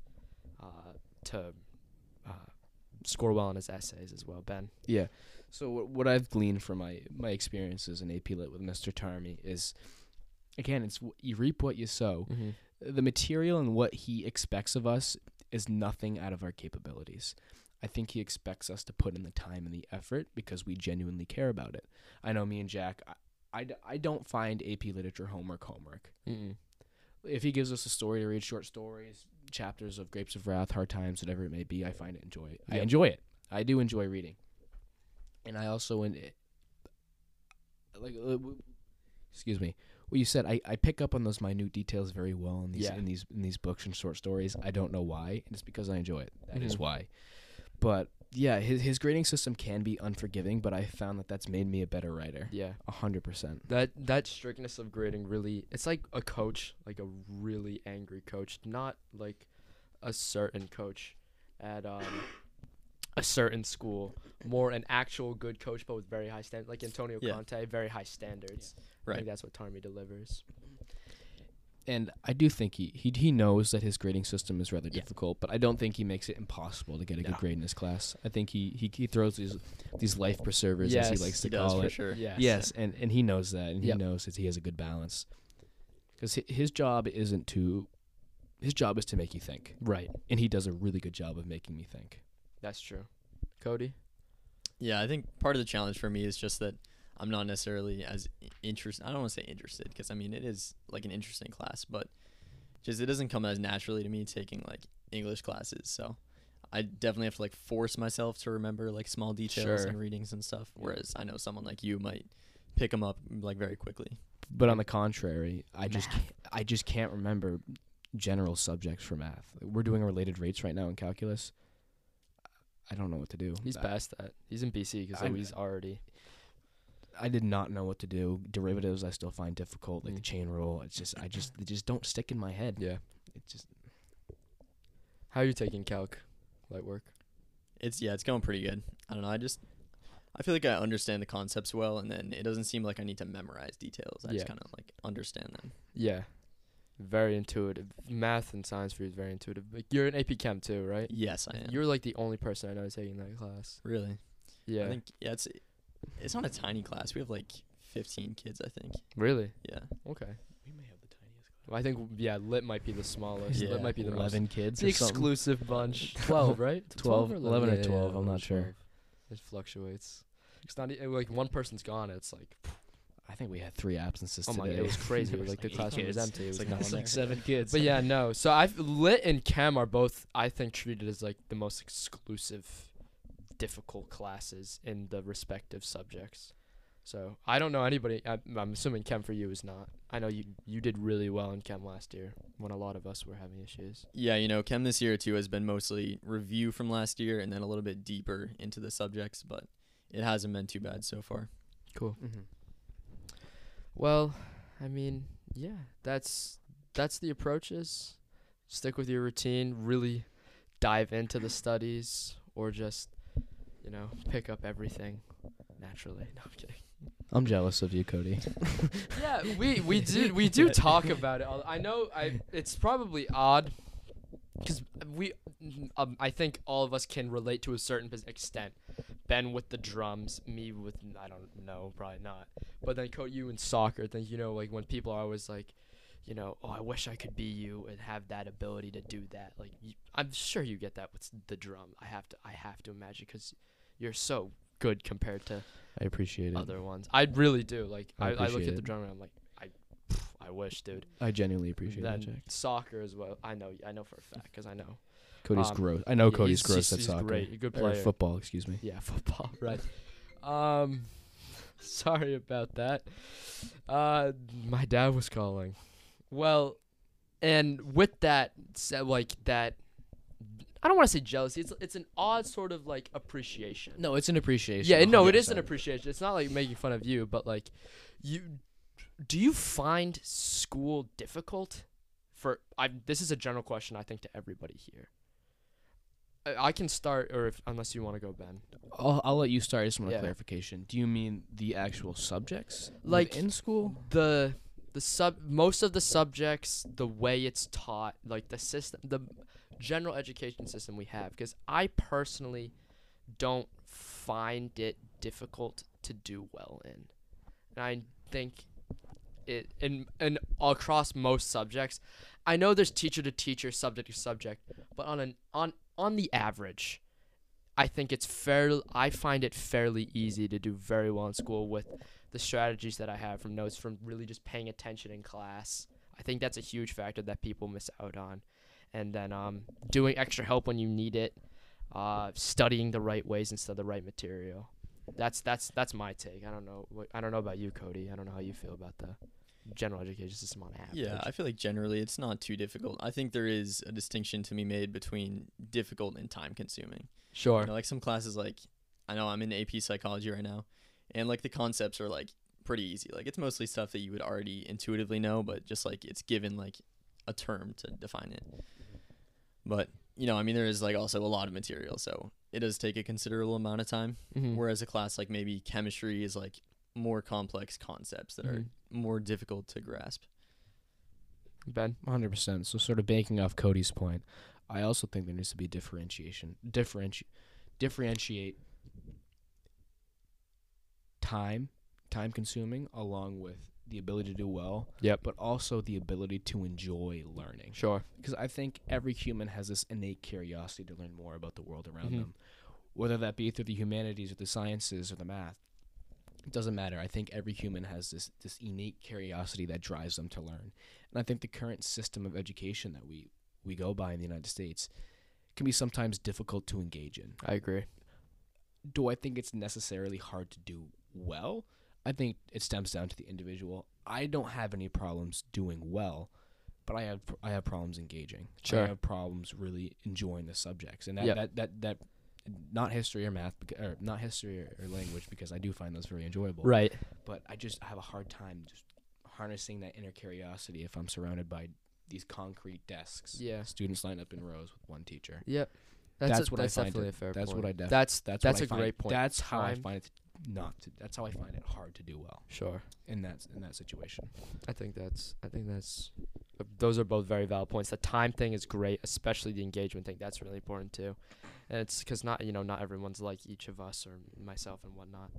uh, to uh, score well on his essays as well. Ben. Yeah. So what, what I've gleaned from my my experiences in AP Lit with Mr. Tarmy is, again, it's w- you reap what you sow. Mm-hmm. The material and what he expects of us is nothing out of our capabilities. I think he expects us to put in the time and the effort because we genuinely care about it. I know me and Jack. I, I, d- I don't find AP Literature homework homework. Mm-mm. If he gives us a story to read, short stories, chapters of Grapes of Wrath, Hard Times, whatever it may be, I find it enjoy. I enjoy it. I do enjoy reading, and I also in like uh, w- excuse me. What you said, I, I pick up on those minute details very well in these Yeah. in these in these books and short stories. I don't know why, and it's because I enjoy it. That is Mhm. why. But yeah, his his grading system can be unforgiving, but I found that that's made me a better writer. Yeah. A hundred percent. That that strictness of grading really it's like a coach, like a really angry coach, not like a certain coach at um a certain school, more an actual good coach but with very high standards like Antonio Yeah. Conte, very high standards. I Right. think that's what Tarmy delivers. And I do think he, he he knows that his grading system is rather Yeah. difficult, but I don't think he makes it impossible to get a No. good grade in his class. I think he, he, he throws these these life preservers as he likes to He does call for it. sure. Yes. Yes, and, and he knows that, and Yep. he knows that he has a good balance. Because his job isn't to, his job is to make you think, Right. and he does a really good job of making me think. That's true. Cody. Yeah, I think part of the challenge for me is just that I'm not necessarily as interested. I don't want to say interested because I mean it is like an interesting class, but just it doesn't come as naturally to me taking like English classes. So I definitely have to like force myself to remember like small details Sure. and readings and stuff. Whereas I know someone like you might pick them up like very quickly. But on the contrary, I just can't, I just can't remember general subjects for math. We're doing related rates right now in calculus. I don't know what to do. He's past that. He's in BC because I'm- he's already. I did not know what to do. Derivatives I still find difficult, like the Mm. chain rule. It's just I just they just don't stick in my head. Yeah. It just How are you taking calc? Light work. It's yeah, it's going pretty good. I don't know. I just I feel like I understand the concepts well, and then it doesn't seem like I need to memorize details. I Yeah. just kind of like understand them. Yeah. Very intuitive. Math and science for you is very intuitive. Like you're an AP Chem too, right? Yes, I am. You're like the only person I know taking that class. really. Yeah. I think yeah, it's it's not a tiny class. We have like 15 kids, I think. really? Yeah. Okay. we may have the tiniest. Class. I think yeah, lit might be the smallest. Yeah. Lit might be the most eleven kids. the or something. exclusive bunch. Twelve, right? 12, 11 or Yeah, 12, I'm not or sure. It fluctuates. It's not e- like one person's gone. It's like I think we had three absences oh my today. god, it was crazy. There was like the eight classroom was empty. It It's was like no it's one It's like there. seven kids. But yeah, no. So I've lit and chem are both I think treated as like the most exclusive, difficult classes in the respective subjects. So I don't know anybody. I, I'm assuming chem for you is not. I know you you did really well in chem last year when a lot of us were having issues. Yeah, you know, chem this year too has been mostly review from last year and then a little bit deeper into the subjects, but it hasn't been too bad so far. Cool. Mhm. Well, I mean, yeah, that's that's the approaches. Stick with your routine. Really dive into the studies, or just you know pick up everything naturally. No, I'm kidding. I'm jealous of you, Cody. Yeah, we we do we do talk about it. all- I know I it's probably odd because we um, I think all of us can relate to a certain extent. Ben with the drums, me with I don't know, probably not. But then Cody, you in soccer, then you know like when people are always like, you know, oh I wish I could be you and have that ability to do that. Like you, I'm sure you get that with the drum. I have to I have to imagine because you're so good compared to I appreciate it. other ones. I really do. Like I I, I, look at the it. drum and I'm like, I, I wish, dude. I genuinely appreciate then that, Jack. soccer as well. I know, I know for a fact because I know. Cody's um, gross. I know yeah, Cody's he's- gross he's- at he's soccer. great, a good Or player. football, excuse me. Yeah, football, right? um, sorry about that. Uh, my dad was calling. Well, and with that, like that, I don't want to say jealousy. It's it's an odd sort of like appreciation. No, it's an appreciation. Yeah, no, it is an appreciation. It's not like making fun of you, but like, you do you find school difficult? For I, this is a general question I think to everybody here. I, I can start, or if unless you want to go, Ben. I'll, I'll let you start. I just want a Yeah. clarification. Do you mean the actual subjects, Like- in school? the the sub most of the subjects the way it's taught like the system the general education system we have because i personally don't find it difficult to do well in and i think it in and across most subjects i know there's teacher to teacher subject to subject but on an on on the average i think it's fairly i find it fairly easy to do very well in school with the strategies that I have from notes from really just paying attention in class. I think that's a huge factor that people miss out on. And then um, doing extra help when you need it, uh, studying the right ways instead of the right material. That's that's that's my take. I don't know. What, I don't know about you, Cody. I don't know how you feel about the general education system on average. Yeah, I feel like generally it's not too difficult. I think there is a distinction to be made between difficult and time consuming. sure. You know, like some classes like I know I'm in AP psychology right now and like the concepts are like pretty easy. Like it's mostly stuff that you would already intuitively know, but just like it's given like a term to define it. But, you know, I mean there is like also a lot of material, so it does take a considerable amount of time. Mhm. Whereas a class like maybe chemistry is like more complex concepts that Mhm. are more difficult to grasp. Ben. 100%. So sort of banking off Cody's point, I also think there needs to be differentiation. Differenti- differentiate time, time consuming along with the ability to do well, Yep. but also the ability to enjoy learning. Sure. Because I think every human has this innate curiosity to learn more about the world around Mhm. them, whether that be through the humanities or the sciences or the math. It doesn't matter. I think every human has this this innate curiosity that drives them to learn, and I think the current system of education that we we go by in the United States can be sometimes difficult to engage in. I agree. Do I think it's necessarily hard to do well? I think it stems down to the individual. I don't have any problems doing well, but I have I have problems engaging. Sure. I have problems really enjoying the subjects, and that Yep. that, that that not history or math, or not history or, or language, because I do find those very enjoyable. Right. But I just have a hard time just harnessing that inner curiosity if I'm surrounded by these concrete desks. Yeah. Students lined up in rows with one teacher. Yep. That's, That's a- what I that's find definitely it- a fair that's point. what I def- That's That's That's I a great point. That's how I Time. find it not. To, that's how I find it hard to do well sure. in that in that situation. I think that's I think that's uh, those are both very valid points. The time thing is great, especially the engagement thing. That's really important too. And it's because not you know not everyone's like each of us or myself and whatnot.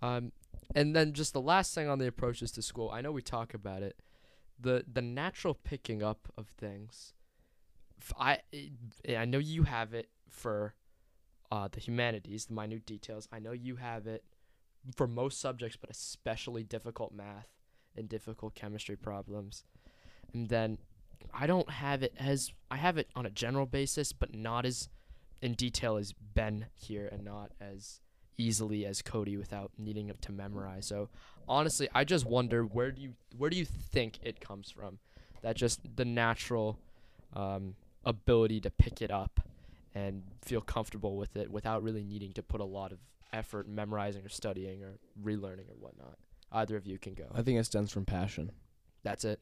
Um, and then just the last thing on the approaches to school. I know we talk about it. The the natural picking up of things. I I know you have it for uh, the humanities, the minute details. I know you have it for most subjects, but especially difficult math and difficult chemistry problems. And then I don't have it as I have it on a general basis, but not as in detail as Ben here and not as easily as Cody without needing to memorize. So honestly, I just wonder where do you where do you think it comes from? That just the natural um, ability to pick it up and feel comfortable with it without really needing to put a lot of effort memorizing or studying or relearning or whatnot. Either of you can go. I think it stems from passion. That's it.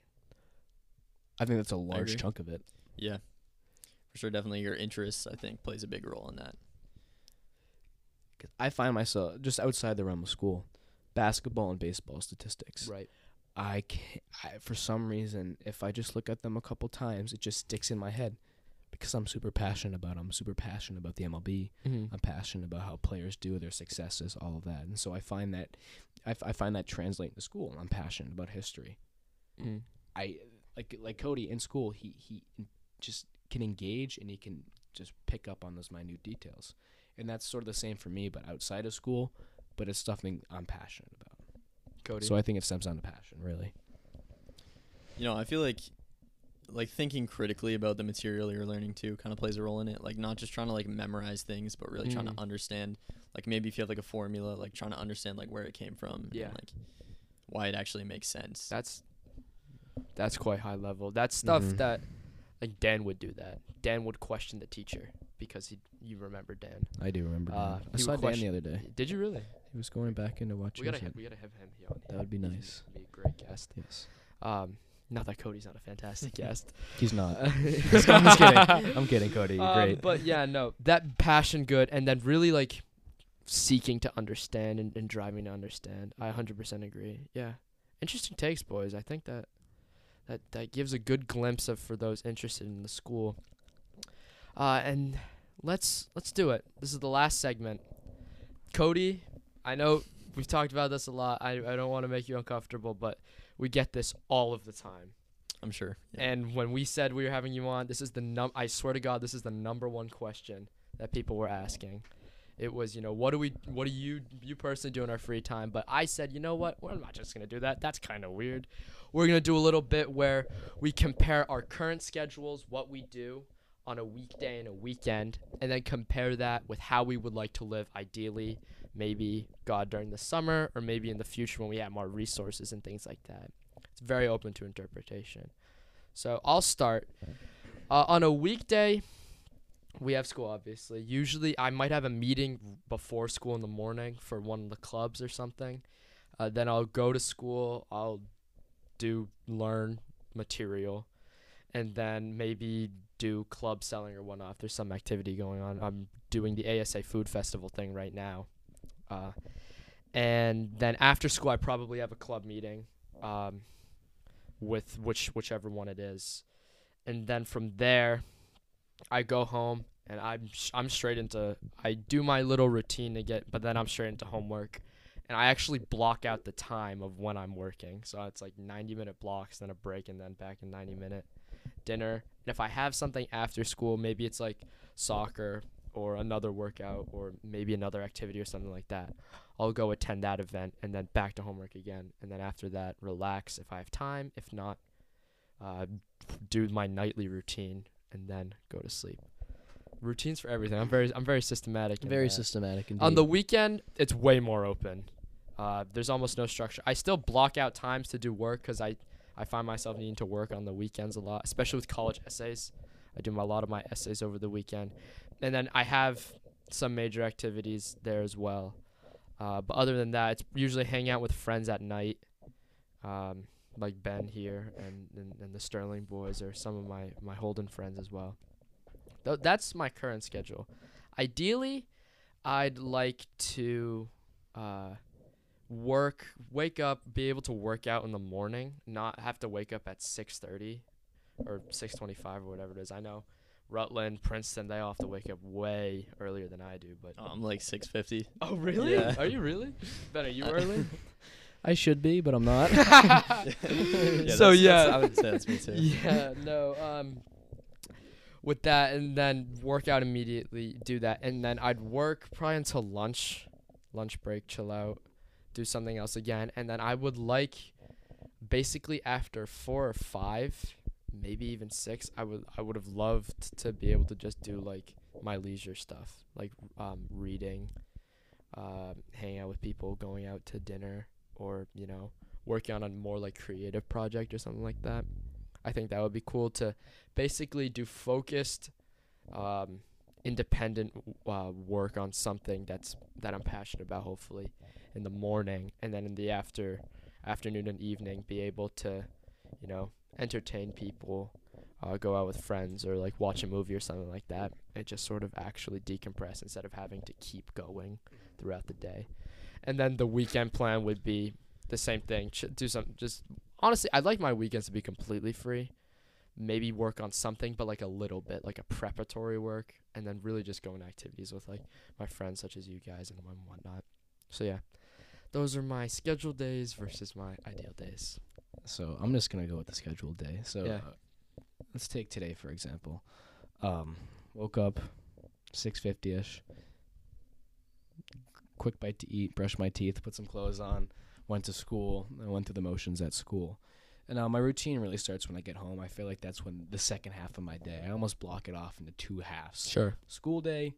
I think that's a large agree. chunk of it. Yeah. For sure, definitely your interests, I think, plays a big role in that. 'Cause I find myself just outside the realm of school, basketball and baseball statistics. Right. I can't. I, for some reason, if I just look at them a couple times, it just sticks in my head because I'm super passionate about. 'em. I'm super passionate about the MLB. Mm-hmm. I'm passionate about how players do their successes, all of that, and so I find that I, f- I find that translate to school. I'm passionate about history. Mm-hmm. I like like Cody in school. He he just can engage and he can just pick up on those minute details, and that's sort of the same for me, but outside of school. But it's something I'm passionate about. Cody. So I think it stems down to passion, really. You know, I feel like like thinking critically about the material you're learning too kind of plays a role in it. Like not just trying to like memorize things, but really trying Mm. to understand. Like maybe if you have like a formula, like trying to understand like where it came from. Yeah. And, like why it actually makes sense. that's that's quite high level. That's stuff Mhm. that like Dan would do that. Dan would question the teacher because he you remember Dan. I do remember. Uh, Dan. he I saw would Dan the other day. Did you really? He was going back into watching. We gotta it. we gotta have him here on. That would be nice. he'd be a great guest. Yes. Um, not that Cody's not a fantastic guest. He's not. I'm I'm just kidding. I'm kidding, Cody. You're Um, great. But yeah, no, that passion good, and then really like seeking to understand and, and driving to understand. I 100% agree. Yeah, interesting takes, boys. I think that that that gives a good glimpse of for those interested in the school. Uh, and let's let's do it. This is the last segment. Cody, I know we've talked about this a lot. I I don't want to make you uncomfortable, but we get this all of the time. I'm sure. Yeah. And when we said we were having you on, this is the num I swear to God, this is the number one question that people were asking. It was, you know, what do we what do you you personally do in our free time? But I said, you know what? We're not just gonna do that. That's kinda weird. We're gonna do a little bit where we compare our current schedules, what we do on a weekday and a weekend, and then compare that with how we would like to live ideally, maybe God during the summer or maybe in the future when we have more resources and things like that. It's very open to interpretation. So I'll start. Uh, on a weekday, we have school, obviously. Usually, I might have a meeting before school in the morning for one of the clubs or something. Uh, then I'll go to school. I'll do learn material, and then maybe do club selling or whatnot. If there's some activity going on, I'm doing the ASA Food Festival thing right now. Uh, and then after school, I probably have a club meeting. Um, with which whichever one it is, and then from there, I go home and I'm I'm straight into I do my little routine to get, but then I'm straight into homework, and I actually block out the time of when I'm working. So it's like 90 minute blocks, then a break, and then back in 90 minute dinner. And if I have something after school, maybe it's like soccer or another workout or maybe another activity or something like that. I'll go attend that event and then back to homework again. And then after that, relax if I have time. If not, uh, do my nightly routine and then go to sleep. Routines for everything. I'm very I'm very systematic. in Very that. systematic indeed. On the weekend, it's way more open. Uh, there's almost no structure. I still block out times to do work because I, I find myself needing to work on the weekends a lot, especially with college essays. I do my, a lot of my essays over the weekend. And then I have some major activities there as well. Uh, but other than that, it's usually hang out with friends at night, um, like Ben here and, and, and the Sterling boys or some of my, my Holden friends as well. Th- that's my current schedule. Ideally, I'd like to uh, work, wake up, be able to work out in the morning, not have to wake up at 6:30 or 6:25 or whatever it is. I know Rutland, Princeton, they all have to wake up way earlier than I do, but Oh, I'm like 650. Oh, really? Yeah. Are you really? Ben, are you early? I should be, but I'm not. so that's- that's- yeah, I would say that's me too. yeah, no. Um, with that, and then work out immediately. Do that, and then I'd work probably until lunch, lunch break, chill out, do something else again, and then I would like, basically after four or five, maybe even six, I would I would have loved to be able to just do like my leisure stuff, like um, reading, uh, hanging out with people, going out to dinner, or you know, working on a more like creative project or something like that. I think that would be cool to basically do focused, um, independent uh, work on something that's that I'm passionate about. Hopefully, in the morning, and then in the after afternoon and evening, be able to, you know, entertain people, uh, go out with friends, or like watch a movie or something like that. It just sort of actually decompress instead of having to keep going throughout the day. And then the weekend plan would be the same thing. Ch- do some just honestly, I'd like my weekends to be completely free. Maybe work on something, but like a little bit, like a preparatory work, and then really just go on activities with like my friends, such as you guys and whatnot. So yeah, those are my scheduled days versus my ideal days. So I'm just gonna go with the scheduled day. So Yeah. uh, let's take today for example. Um, woke up, six fifty ish. Quick bite to eat, brush my teeth, put some clothes on, went to school. I went through the motions at school. And now my routine really starts when I get home. I feel like that's when the second half of my day. I almost block it off into two halves Sure. school day,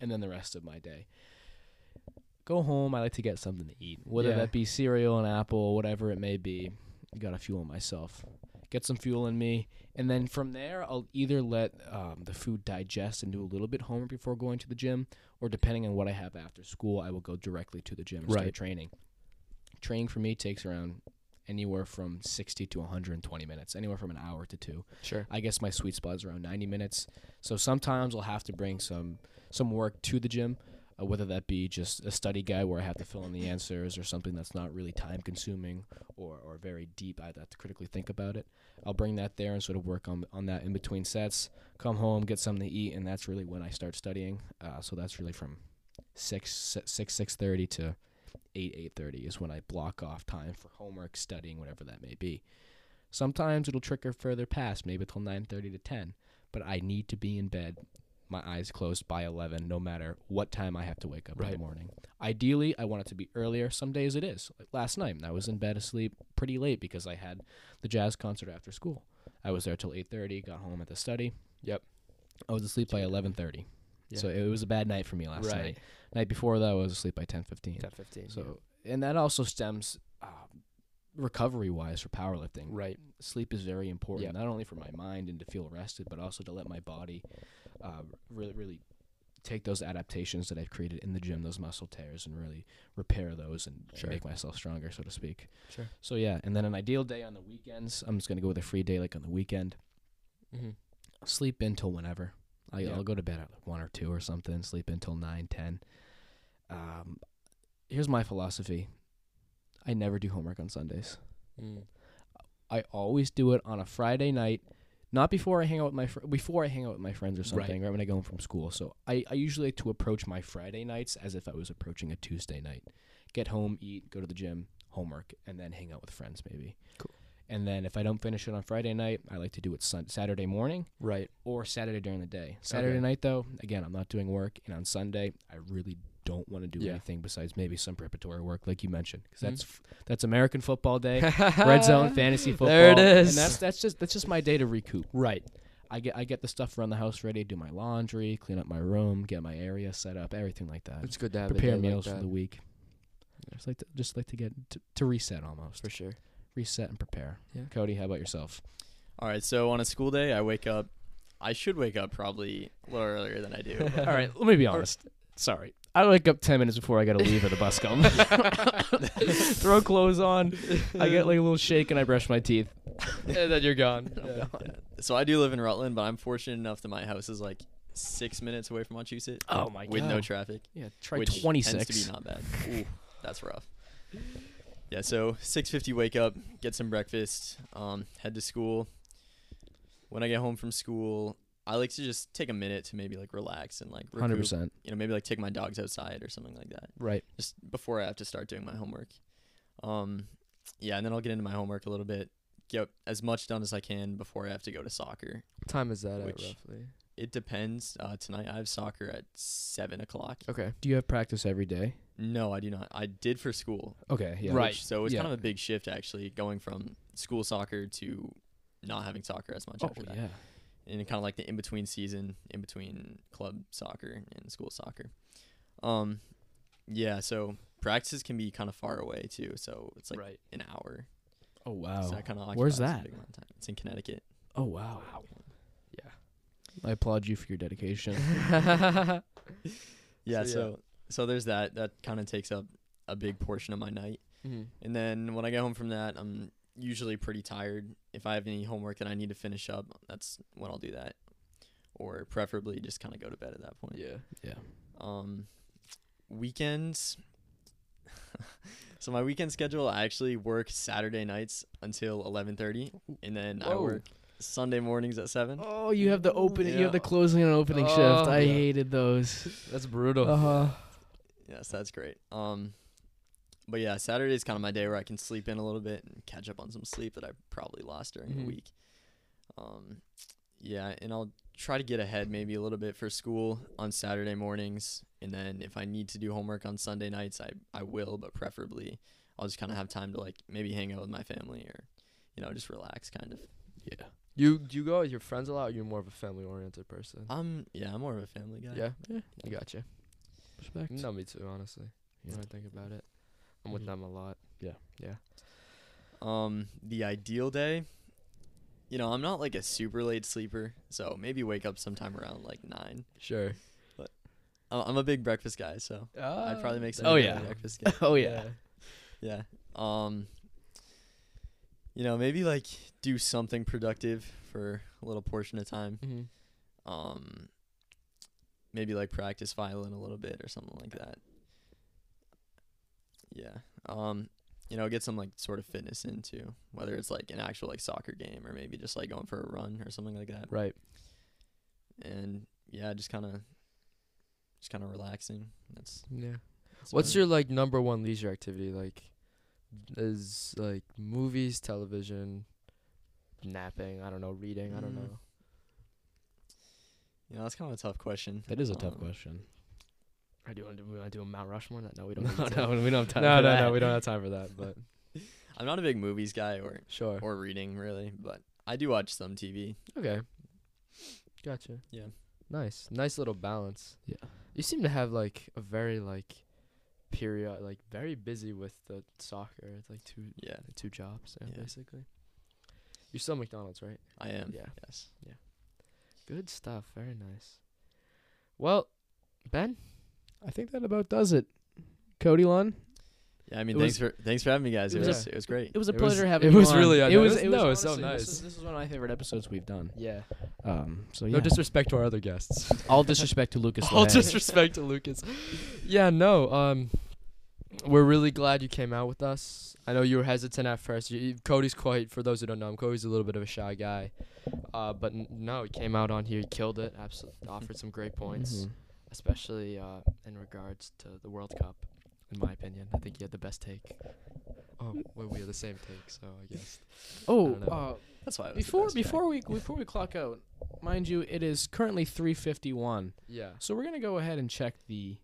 and then the rest of my day. Go home. I like to get something to eat, whether Yeah. that be cereal, an apple, whatever it may be. Got to fuel myself. Get some fuel in me, and then from there, I'll either let um, the food digest and do a little bit homework before going to the gym, or depending on what I have after school, I will go directly to the gym and start Right. training. Training for me takes around anywhere from 60 to 120 minutes, anywhere from an hour to two. Sure. I guess my sweet spot is around 90 minutes. So sometimes I'll have to bring some some work to the gym, uh, whether that be just a study guide where I have to fill in the answers or something that's not really time consuming or, or very deep. I have to critically think about it. I'll bring that there and sort of work on on that in between sets. Come home, get something to eat, and that's really when I start studying. Uh, so that's really from six six six thirty to eight eight thirty is when I block off time for homework, studying, whatever that may be. Sometimes it'll trickle further past, maybe till nine thirty to ten. But I need to be in bed, my eyes closed by eleven, no matter what time I have to wake up in the morning. Ideally, I want it to be earlier. Some days it is. Like last night, I was in bed asleep pretty late because I had the jazz concert after school. I was there till eight thirty. Got home at the study. Yep. I was asleep by eleven thirty. Yeah. So it was a bad night for me last right. night. Night before that, I was asleep by ten fifteen. 10, 15. So, and that also stems um, recovery wise for powerlifting. right. Sleep is very important, Yep. not only for my mind and to feel rested, but also to let my body uh, really, really take those adaptations that I've created in the gym, those muscle tears, and really repair those and Sure. make myself stronger, so to speak. Sure. So yeah, and then an ideal day on the weekends. I'm just gonna go with a free day, like on the weekend. Mm-hmm. Sleep in till whenever. I, Yeah. I'll go to bed at like one or two or something. Sleep until nine, ten. Um, here's my philosophy. I never do homework on Sundays. Mm. I always do it on a Friday night, not before I hang out with my fr- before I hang out with my friends or Right. something, right, when I go home from school. So I, I usually like to approach my Friday nights as if I was approaching a Tuesday night. Get home, eat, go to the gym, homework, and then hang out with friends maybe. Cool. And then if I don't finish it on Friday night, I like to do it sun- Saturday morning Right. or Saturday during the day. Saturday Okay. night though, again, I'm not doing work, and on Sunday, I really don't want to do Yeah. anything besides maybe some preparatory work, like you mentioned, because that's mm-hmm. f- that's American Football Day, Red Zone Fantasy Football. There it is. and that's that's just that's just my day to recoup. Right. I get I get the stuff around the house ready, do my laundry, clean up my room, get my area set up, everything like that. It's good to have a Prepare meals like for the week. Just like to just like to get to, to reset almost, for sure. reset and prepare. Yeah. Cody, how about yourself? All right, so on a school day, I wake up. I should wake up probably a little earlier than I do. All right, let me be honest. Sorry. I wake up 10 minutes before I got to leave or the bus comes. Throw clothes on. I get like a little shake and I brush my teeth. and then you're gone. Yeah. gone. so I do live in Rutland, but I'm fortunate enough that my house is like six minutes away from Wachusett. Oh my god. With no traffic. Yeah, try which 26. tends to be not bad. Ooh, that's rough. Yeah, so 6:50 wake up, get some breakfast, um, head to school. When I get home from school, I like to just take a minute to maybe like relax and like 100%. You know, maybe like take my dogs outside or something like that. Right. Just before I have to start doing my homework. Um, yeah, and then I'll get into my homework a little bit, get as much done as I can before I have to go to soccer. What time is that at roughly? It depends. Uh, tonight I have soccer at seven o'clock. Okay. Do you have practice every day? No, I do not. I did for school. Okay, yeah. Right. Which- so it's Yeah. kind of a big shift actually, going from school soccer to not having soccer as much Oh, after that. yeah. And kind of like the in between season, in between club soccer and school soccer. Um, yeah. So practices can be kind of far away too. So it's like right. an hour. Oh, wow. So that kind of Where's that? It's in Connecticut. Oh, wow. wow. Yeah. I applaud you for your dedication. Yeah. So, So yeah. so, there's that. That kind of takes up a big portion of my night. Mhm. And then when I get home from that, I'm usually pretty tired. If I have any homework that I need to finish up, that's when I'll do that. Or preferably just kind of go to bed at that point. Yeah. yeah. Um, weekends. so my weekend schedule, I actually work Saturday nights until 11:30, and then I work Sunday mornings at seven. Oh, you have the opening. You have the closing and opening shift. Oh, I yeah. hated those. That's brutal. Uh-huh. Yes, that's great. Um, but yeah, Saturday is kind of my day where I can sleep in a little bit and catch up on some sleep that I probably lost during Mhm. the week. Um, yeah, and I'll try to get ahead maybe a little bit for school on Saturday mornings, and then if I need to do homework on Sunday nights, I I will, but preferably I'll just kind of have time to like maybe hang out with my family or, you know, just relax kind of. Yeah. You do you go with your friends a lot? Or you're more of a family oriented person. Um, yeah, I'm more of a family guy. yeah. Yeah. I got you. Respect. No, me too. Honestly, Yeah. when I think about it, I'm with Mhm. them a lot. Yeah. Yeah. Um, the ideal day, you know, I'm not like a super late sleeper, so maybe wake up sometime around like nine. Sure. But I'm a big breakfast guy, so I'd probably make some Oh, yeah. breakfast. Game. Oh yeah. yeah. Um, you know, maybe like do something productive for a little portion of time. Mm-hmm. Um, maybe like practice violin a little bit or something like that. Yeah. Um, you know, get some like sort of fitness into whether it's like an actual like soccer game or maybe just like going for a run or something like that. Right. And yeah, just kind of, just kind of relaxing. That's, Yeah. that's What's your like number one leisure activity? Like, is like movies, television, napping. I don't know, reading. I don't Mm. know. it. You know, that's kind of a tough question. That is a tough Um, question. I do want to do. We want to do a Mount Rushmore. No, no, we don't. need to. no, we don't have time no, for no, that. no. We don't have time for that. But I'm not a big movies guy or sure. or reading really, but I do watch some TV. Okay. Gotcha. Yeah. Nice. Nice little balance. Yeah. You seem to have like a very like period like very busy with the soccer. It's like two Yeah, two jobs, yeah, Yeah. basically. You're still McDonald's, right? I am. Yeah. Yes. Yeah. Good stuff. Very nice. Well, Ben, I think that about does it. Cody Lunn. Yeah, I mean, It thanks for thanks for having me, guys. it It, was was a- it was great. It was a It was- pleasure having it you was on. really- I it was. it It was- was, no, it was so honestly, This nice. is, this is one of my favorite episodes we've done. yeah. Um, so yeah. No disrespect to our other guests. All disrespect to Lucas. All disrespect to Lucas. Yeah, no. Um, we're really glad you came out with us. I know you were hesitant at first. You, you- Cody's quite, for those who don't know him, Cody's a little bit of a shy guy. Uh, but n- no, he came out on here, he killed it, absolutely offered some great points, Mhm. Especially uh, in regards to the World Cup, in my opinion. I think he had the best take. Oh, well, we have the same take, so I guess. Oh, don't uh, That's why. It was before best, before we before we clock out, mind you, it is currently 3:51. Yeah. So we're gonna go ahead and check the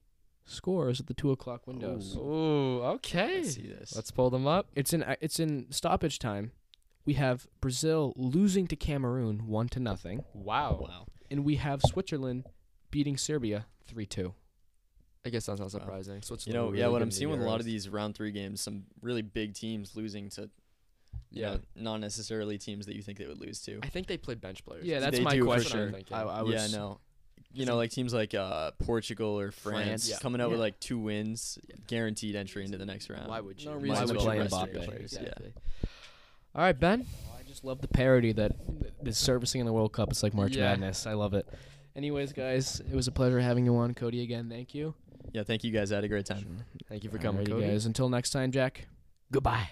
scores at the two o'clock windows. Ooh. Ooh, okay. Let's see this. Let's pull them up. It's in it's in stoppage time. We have Brazil losing to Cameroon one to nothing, Wow. wow. and we have Switzerland beating Serbia three two. I guess that's not surprising. So it's You know, yeah. What I'm seeing with a lot of these round three games, some really big teams losing to, you Yeah. know, not necessarily teams that you think they would lose to. I think they played bench players. Yeah, that's They my do, for question. sure. thinking. I, I was yeah, no. You know, like teams like uh, Portugal or France, France. Yeah. coming out with like two wins, Yeah. guaranteed entry into the next round. Why would you? No Why reason would to you play rest your Mbappe. players? Yeah. All right, Ben. I just love the parody that is servicing in the World Cup. It's like March Yeah. Madness. I love it. Anyways, guys, it was a pleasure having you on. Cody again, thank you. Yeah, thank you guys. I had a great time. Thank you for coming, Alrighty, Cody. guys. Until next time, Jack. Goodbye.